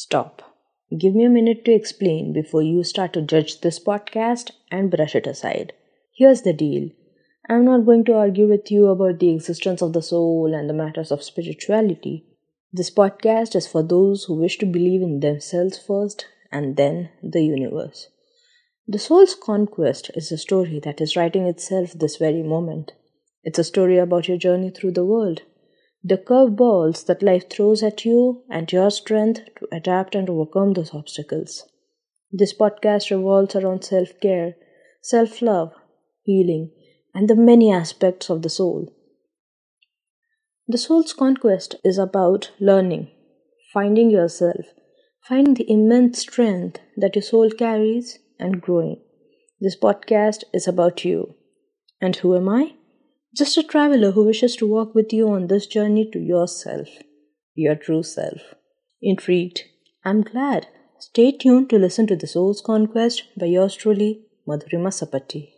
Stop. Give me a minute to explain before you start to judge this podcast and brush it aside. Here's the deal I'm not going to argue with you about the existence of the soul and the matters of spirituality. This podcast is for those who wish to believe in themselves first and then the universe. The Soul's Conquest is a story that is writing itself this very moment. It's a story about your journey through the world, the curveballs that life throws at you, and your strength to adapt and overcome those obstacles. This podcast revolves around self care, self love, healing, and the many aspects of the soul. The Soul's Conquest is about learning, finding yourself, finding the immense strength that your soul carries and growing. This podcast is about you. And who am I? Just a traveler who wishes to walk with you on this journey to yourself, your true self. Intrigued? I'm glad. Stay tuned to listen to The Soul's Conquest by yours truly, Madhurima Sappatti.